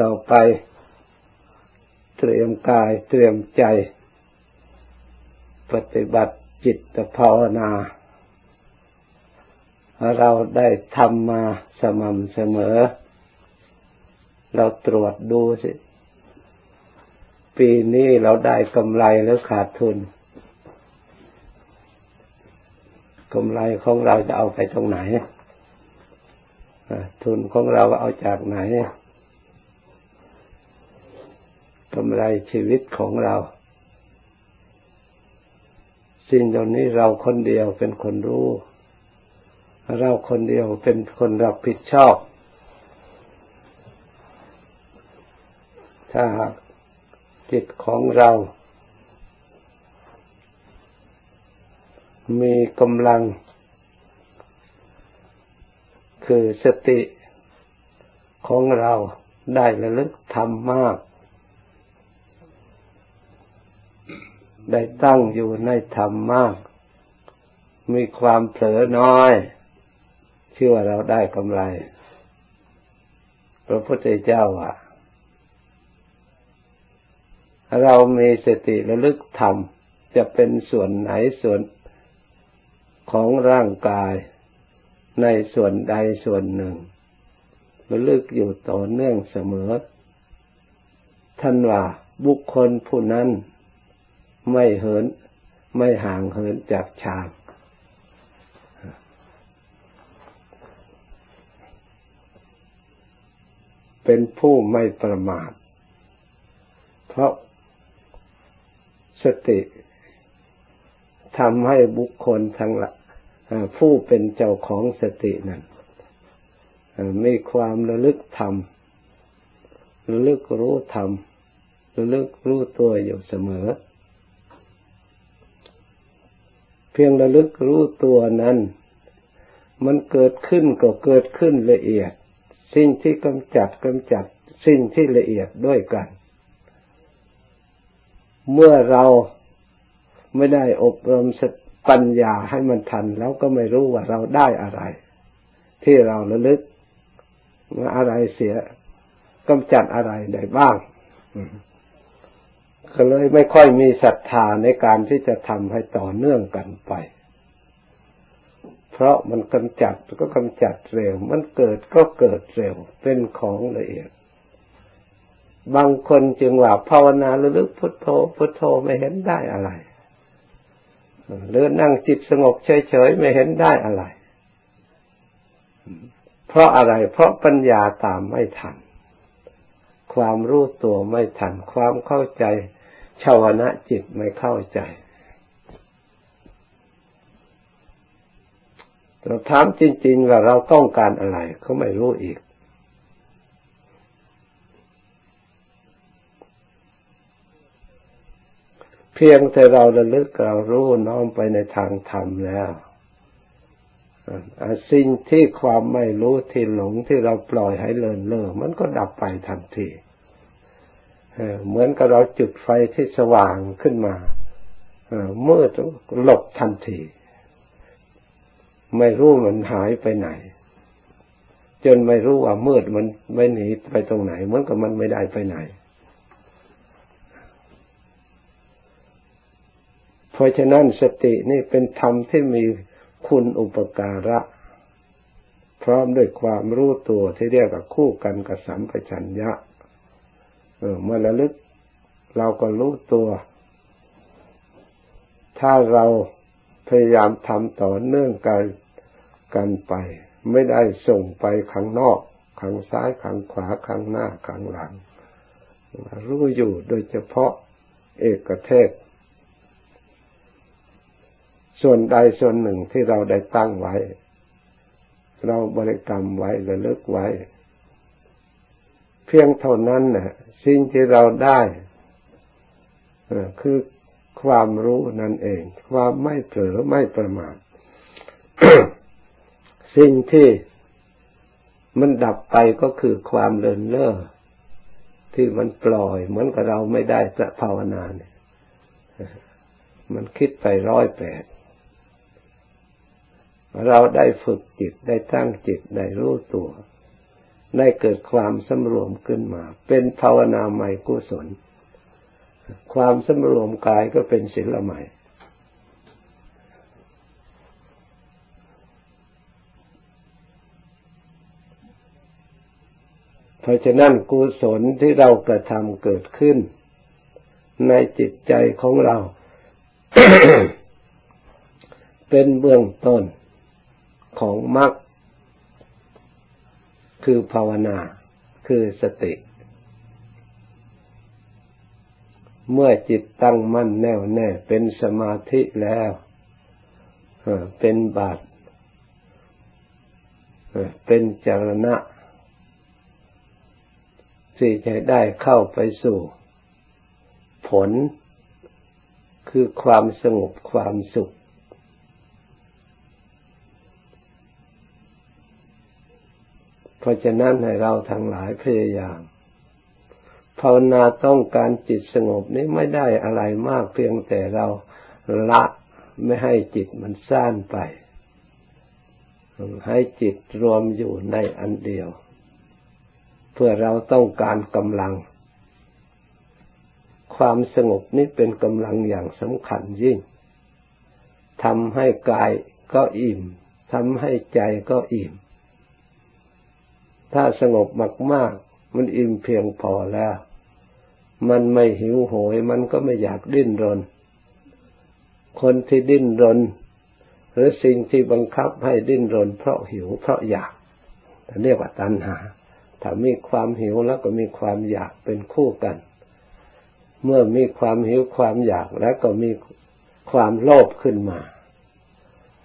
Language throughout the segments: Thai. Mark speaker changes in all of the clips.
Speaker 1: ต่อไป เตรียมกายเตรียมใจ ปฏิบัติจิตภาวนา เราได้ทำมาสม่ำเสมอ เราตรวจดูสิ ปีนี้เราได้กำไรหรือขาดทุนกำไรของเราจะเอาไปตรงไหน ทุนของเราเอาจากไหน กำไรชีวิตของเรา สิ่งเหล่านี้เราคนเดียวเป็นคนรู้ เราคนเดียวเป็นคนรับผิดชอบ ถ้าจิตของเรา มีกำลัง คือสติของเราได้ระลึกทำมาก ได้ตั้งอยู่ในธรรมมาก มีความเผลอน้อย เชื่อเราได้กำไร พระพุทธเจ้าอะ เรามีสติระลึกธรรม จะเป็นส่วนไหนส่วนของร่างกายในส่วนใดส่วนหนึ่งระลึกอยู่ต่อเนื่องเสมอ ท่านว่าบุคคลผู้นั้น ไม่เหิน ไม่ห่างเหินจากฌานเป็นผู้ไม่ประมาท เพราะสติทำให้บุคคลทั้งละผู้เป็นเจ้าของสตินั้นมีความระลึกธรรมระลึกรู้ธรรมระลึกรู้ตัวอยู่เสมอเพียงระลึกรู้ตัวนั้น มันเกิดขึ้นก็เกิดขึ้นละเอียด สิ่งที่กำจัดกำจัดสิ่งที่ละเอียดด้วยกัน เมื่อเราไม่ได้อบรมสปัญญาให้มันทันแล้วก็ไม่รู้ว่าเราได้อะไร ที่เราระลึกว่าอะไรเสียกำจัดอะไรได้บ้าง ก็เลยไม่ค่อยมีศรัทธาในการที่จะทำให้ต่อเนื่องกันไป เพราะมันกำจัดก็กำจัดเร็ว มันเกิดก็เกิดเร็ว เป็นของละเอียด บางคนจึงว่าภาวนาระลึกพุทโธพุทโธไม่เห็นได้อะไรหรือนั่งจิตสงบเฉยๆไม่เห็นได้อะไร เพราะอะไร เพราะปัญญาตามไม่ทัน ความรู้ตัวไม่ทัน ความเข้าใจ ชาวนะจิตไม่เข้าใจเราถามจริง ๆ ว่าเราต้องการอะไรเขาไม่รู้อีก เพียงแต่เราระลึกเรารู้น้อมไปในทางธรรมแล้วสิ่งที่ความไม่รู้ที่หลงที่เราปล่อยให้เลินเล่อมันก็ดับไปทันที เหมือนกับเราจุดไฟที่สว่างขึ้นมาเมื่อหลบทันที ไม่รู้มันหายไปไหน จนไม่รู้ว่ามืดมันไม่หนีไปตรงไหน เหมือนกับมันไม่ได้ไปไหน เพราะฉะนั้นสตินี่เป็นธรรมที่มีคุณอุปการะ พร้อมด้วยความรู้ตัวที่เรียกว่าคู่กันกับสัมปชัญญะ เออเมื่อระลึก เราก็รู้ตัว ถ้าเราพยายามทำต่อเนื่องกันกันไป ไม่ได้ส่งไปข้างนอกข้างซ้ายข้างขวาข้างหน้าข้างหลัง รู้อยู่โดยเฉพาะเอกเทศ ส่วนใดส่วนหนึ่งที่เราได้ตั้งไว้ เราบริกรรมไว้ระลึกไว้ เพียงเท่านั้นนะสิ่งที่เราได้คือความรู้นั่นเอง ความไม่เผลอไม่ประมาทสิ่งที่มันดับไปก็คือความเลินเล่อที่มันปล่อย เหมือนกับเราไม่ได้จะภาวนาเนี่ยมันคิดไปร้อยแปด เราได้ฝึกจิตได้ตั้งจิตได้รู้ตัว ได้เกิดความสำรวมขึ้นมา เป็นภาวนาใหม่กุศล ความสำรวมกายก็เป็นศีลใหม่เพราะฉะนั้นกุศลที่เรากระทำเกิดขึ้น ในจิตใจของเรา เป็นเบื้องต้นของมรรค คือภาวนา คือสติ เมื่อจิตตั้งมั่นแน่วแน่เป็นสมาธิแล้วเป็นบาทเป็นจารณะที่จะได้เข้าไปสู่ ผล คือความสงบความสุขเพ ราะฉะนั้นให้เราทั้งหลายพยายามภาวนาต้องการจิตสงบนี้ไม่ได้อะไรมากเพียงแต่เราละไม่ให้จิตมันซ่านไป ให้จิตรวมอยู่ในอันเดียว เพื่อเราต้องการกำลัง ความสงบนี้เป็นกำลังอย่างสำคัญยิ่งทำให้กายก็อิ่มทำให้ใจก็อิ่ม ถ้าสงบมากๆ มันอิ่มเพียงพอแล้ว มันไม่หิวโหย มันก็ไม่อยากดิ้นรน คนที่ดิ้นรน หรือสิ่งที่บังคับให้ดิ้นรน เพราะหิวเพราะอยากเรียกว่าตัณหา ถ้ามีความหิวแล้วก็มีความอยากเป็นคู่กัน เมื่อมีความหิวความอยากแล้วก็มีความโลภขึ้นมา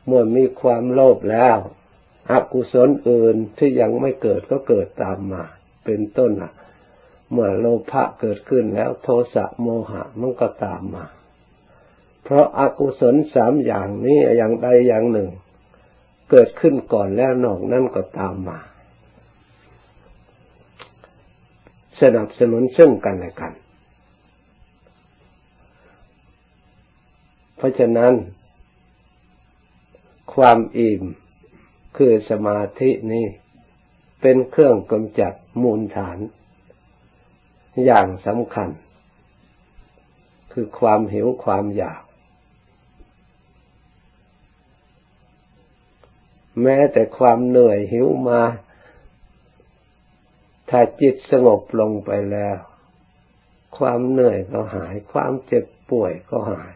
Speaker 1: เมื่อมีความโลภแล้ว อกุศลอื่นที่ยังไม่เกิดก็เกิดตามมา เป็นต้นอะ เมื่อโลภะเกิดขึ้นแล้วโทสะโมหะมันก็ตามมา เพราะอากุศลสามอย่างนี้อย่างใดอย่างหนึ่ง เกิดขึ้นก่อนแล้วนอกนั่นก็ตามมา สนับสนุนซึ่งกันและกัน เพราะฉะนั้น ความอิ่ม คือสมาธินี้เป็นเครื่องกำจัดมูลฐาน อย่างสำคัญ คือความหิวความอยาก แม้แต่ความเหนื่อยหิวมา ถ้าจิตสงบลงไปแล้ว ความเหนื่อยก็หาย ความเจ็บป่วยก็หาย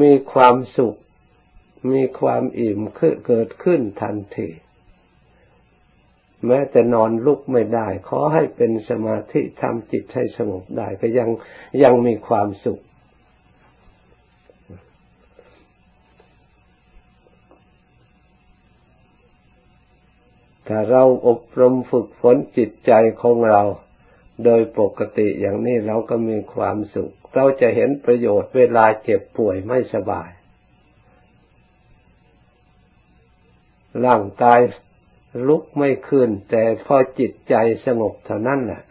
Speaker 1: มีความสุข มีความอิ่มเกิดขึ้นทันทีแม้แต่นอนลุกไม่ได้ ขอให้เป็นสมาธิทำจิตให้สงบได้ ก็ยังยังมีความสุข ถ้าเราอบรมฝึกฝนจิตใจของเรา โดยปกติอย่างนี้เราก็มีความสุข เราจะเห็นประโยชน์เวลาเจ็บป่วยไม่สบาย ร่างกายลุกไม่ขึ้น แต่พอจิตใจสงบเท่านั้นแหละ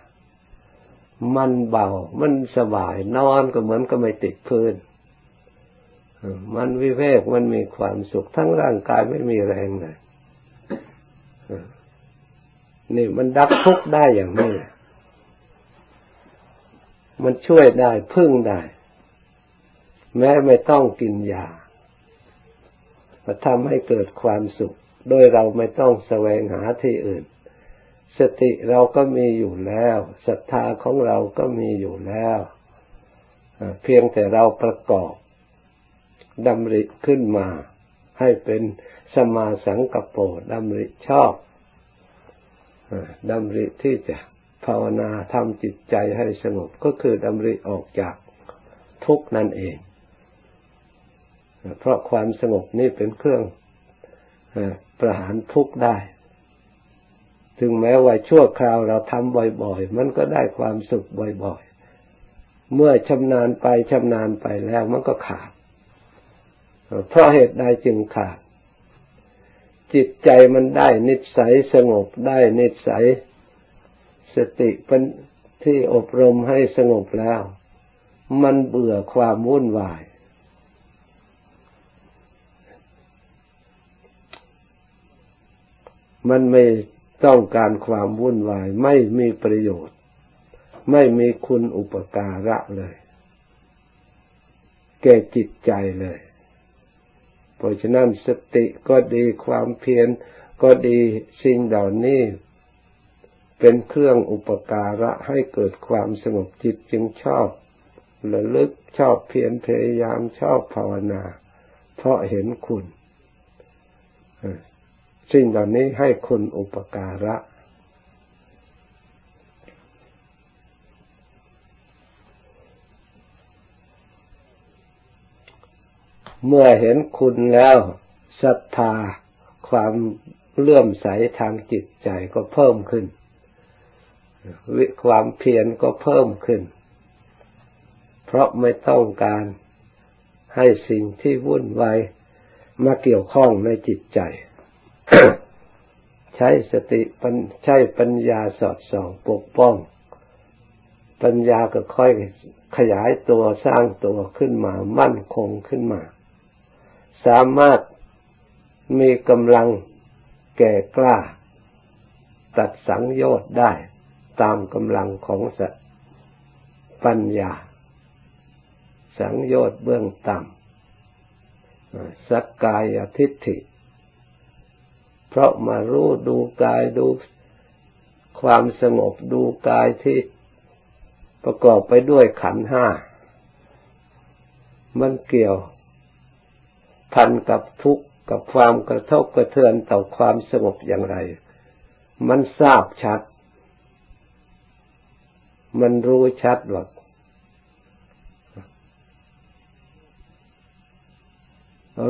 Speaker 1: มันเบา มันสบาย นอนก็เหมือนก็ไม่ติดพื้น มันวิเวก มันมีความสุข ทั้งร่างกายไม่มีแรงเลยนี่มันดับทุกข์ได้อย่างนี้ มันช่วยได้พึ่งได้ แม้ไม่ต้องกินยามาทำให้เกิดความสุข โดยเราไม่ต้องแสวงหาที่อื่น สติเราก็มีอยู่แล้วศรัทธาของเราก็มีอยู่แล้ว เพียงแต่เราประกอบดำริขึ้นมา ให้เป็นสมาสังกปรดำริชอบดำริที่จะ ภาวนาทำจิตใจให้สงบก็คือดำริออกจากทุกนั่นเอง เพราะความสงบนี่เป็นเครื่องประหารทุกได้ ถึงแม้ว่าชั่วคราวเราทำบ่อยๆ มันก็ได้ความสุขบ่อยๆ เมื่อชำนาญไปชำนาญไปแล้วมันก็ขาด เพราะเหตุใดจึงขาด จิตใจมันได้นิสัยสงบได้นิสัย สติป็นที่อบรมให้สงบแล้ว มันเบื่อความวุ่นวาย มันไม่ต้องการความวุ่นวาย ไม่มีประโยชน์ ไม่มีคุณอุปการะเลย แก่จิตใจเลย เพราะฉะนั้นสติก็ดีความเพียรก็ดีสิ่งเหล่านี้ เป็นเครื่องอุปการะให้เกิดความสงบจิตจึงชอบระลึกชอบเพียรพยายามชอบภาวนา เพราะเห็นคุณสิ่งเหล่านี้ให้คุณอุปการะ เมื่อเห็นคุณแล้วศรัทธาความเลื่อมใสทางจิตใจก็เพิ่มขึ้น วิความเพียรก็เพิ่มขึ้น เพราะไม่ต้องการให้สิ่งที่วุ่นวายมาเกี่ยวข้องในจิตใจ ใช้สติใช้ปัญญาสอดส่องปกป้อง ปัญญาก็ค่อยขยายตัวสร้างตัวขึ้นมามั่นคงขึ้นมา สามารถมีกำลังแก่กล้า ตัดสังโยชน์ได้ ตามกำลังของสปัญญา สังโยชน์เบื้องต่ำสักกายทิฏฐิ เพราะมารู้ดูกายดูความสงบดูกายที่ประกอบไปด้วยขันห้า มันเกี่ยว พันกับทุกข์กับความกระทบกระเทือนต่อความสงบอย่างไร มันทราบชัด มันรู้ชัดว่า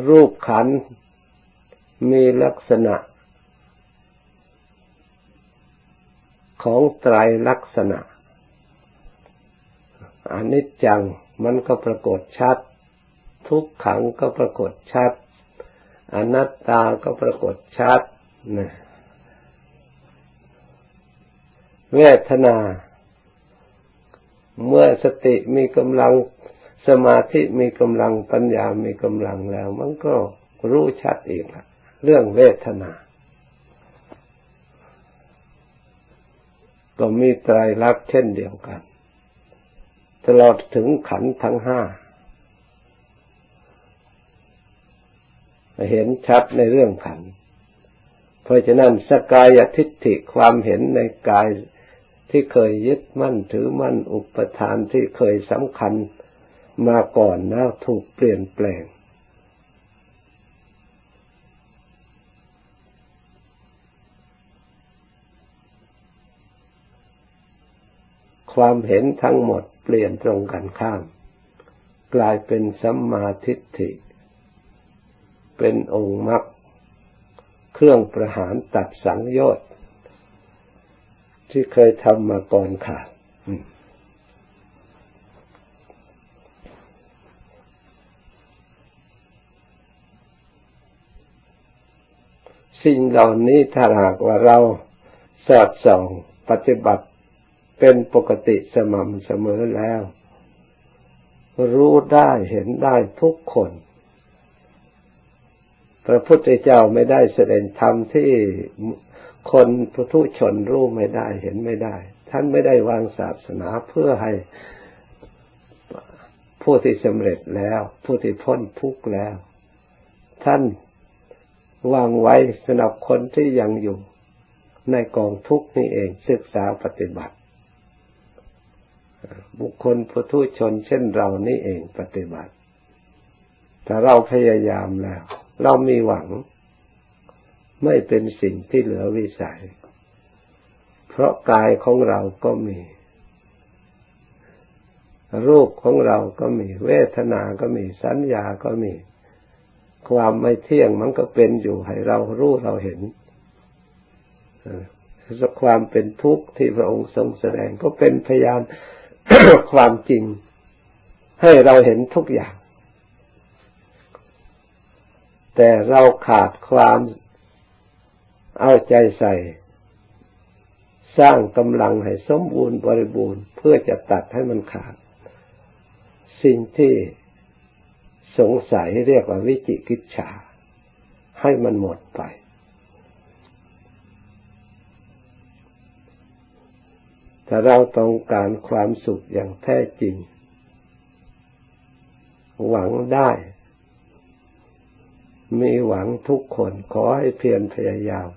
Speaker 1: รูปขันมีลักษณะ ของไตรลักษณะอนิจจังมันก็ปรากฏชัด ทุกขังก็ปรากฏชัด อนัตตาก็ปรากฏชัดนะเวทนา เมื่อสติมีกำลังสมาธิมีกำลังปัญญามีกำลังแล้ว มันก็รู้ชัดอีกละเรื่องเวทนา ก็มีไตรลักษณ์เช่นเดียวกัน ตลอดถึงขันทั้งห้า เห็นชัดในเรื่องขัน เพราะฉะนั้นสกายทิฏฐิความเห็นในกาย ที่เคยยึดมั่นถือมั่นอุปทานที่เคยสำคัญมาก่อนแล้วถูกเปลี่ยนแปลง ความเห็นทั้งหมดเปลี่ยนตรงกันข้าม กลายเป็นสัมมาทิฏฐิ เป็นองค์มรรคเครื่องประหารตัดสังโยชน์ ที่เคยทำมาก่อนขาดสิ่งเหล่านี้ถ้าหากว่าเราสอดส่องปฏิบัติเป็นปกติสม่ำเสมอแล้ว รู้ได้เห็นได้ทุกคน พระพุทธเจ้าไม่ได้แสดงธรรมที่ คนผู้ทุชนรู้ไม่ได้เห็นไม่ได้ ท่านไม่ได้วางศาสนาเพื่อให้ผู้ที่สำเร็จแล้ว ผู้ที่พ้นทุกข์แล้ว ท่านวางไว้สำหรับคนที่ยังอยู่ในกองทุกข์นี่เองศึกษาปฏิบัติ บุคคลผู้ทุชนเช่นเรานี่เองปฏิบัติถ้าเราพยายามแล้ว เรามีหวัง ไม่เป็นสิ่งที่เหลือวิสัย เพราะกายของเราก็มี รูปของเราก็มี เวทนาก็มี สัญญาก็มี ความไม่เที่ยงมันก็เป็นอยู่ให้เรารู้เราเห็นความเป็นทุกข์ที่พระองค์ทรงแสดงก็เป็นพยานความจริง ให้เราเห็นทุกอย่าง แต่เราขาดความ เอาใจใส่ สร้างกำลังให้สมบูรณ์บริบูรณ์ เพื่อจะตัดให้มันขาด สิ่งที่สงสัยเรียกว่าวิจิกิจฉา ให้มันหมดไป ถ้าเราต้องการความสุขอย่างแท้จริง หวังได้มีหวังทุกคนขอให้เพียรพยายาม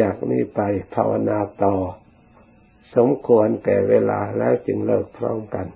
Speaker 1: จากนี้ไปภาวนาต่อ สมควรแก่เวลาแล้วจึงเลิกพร้อมกัน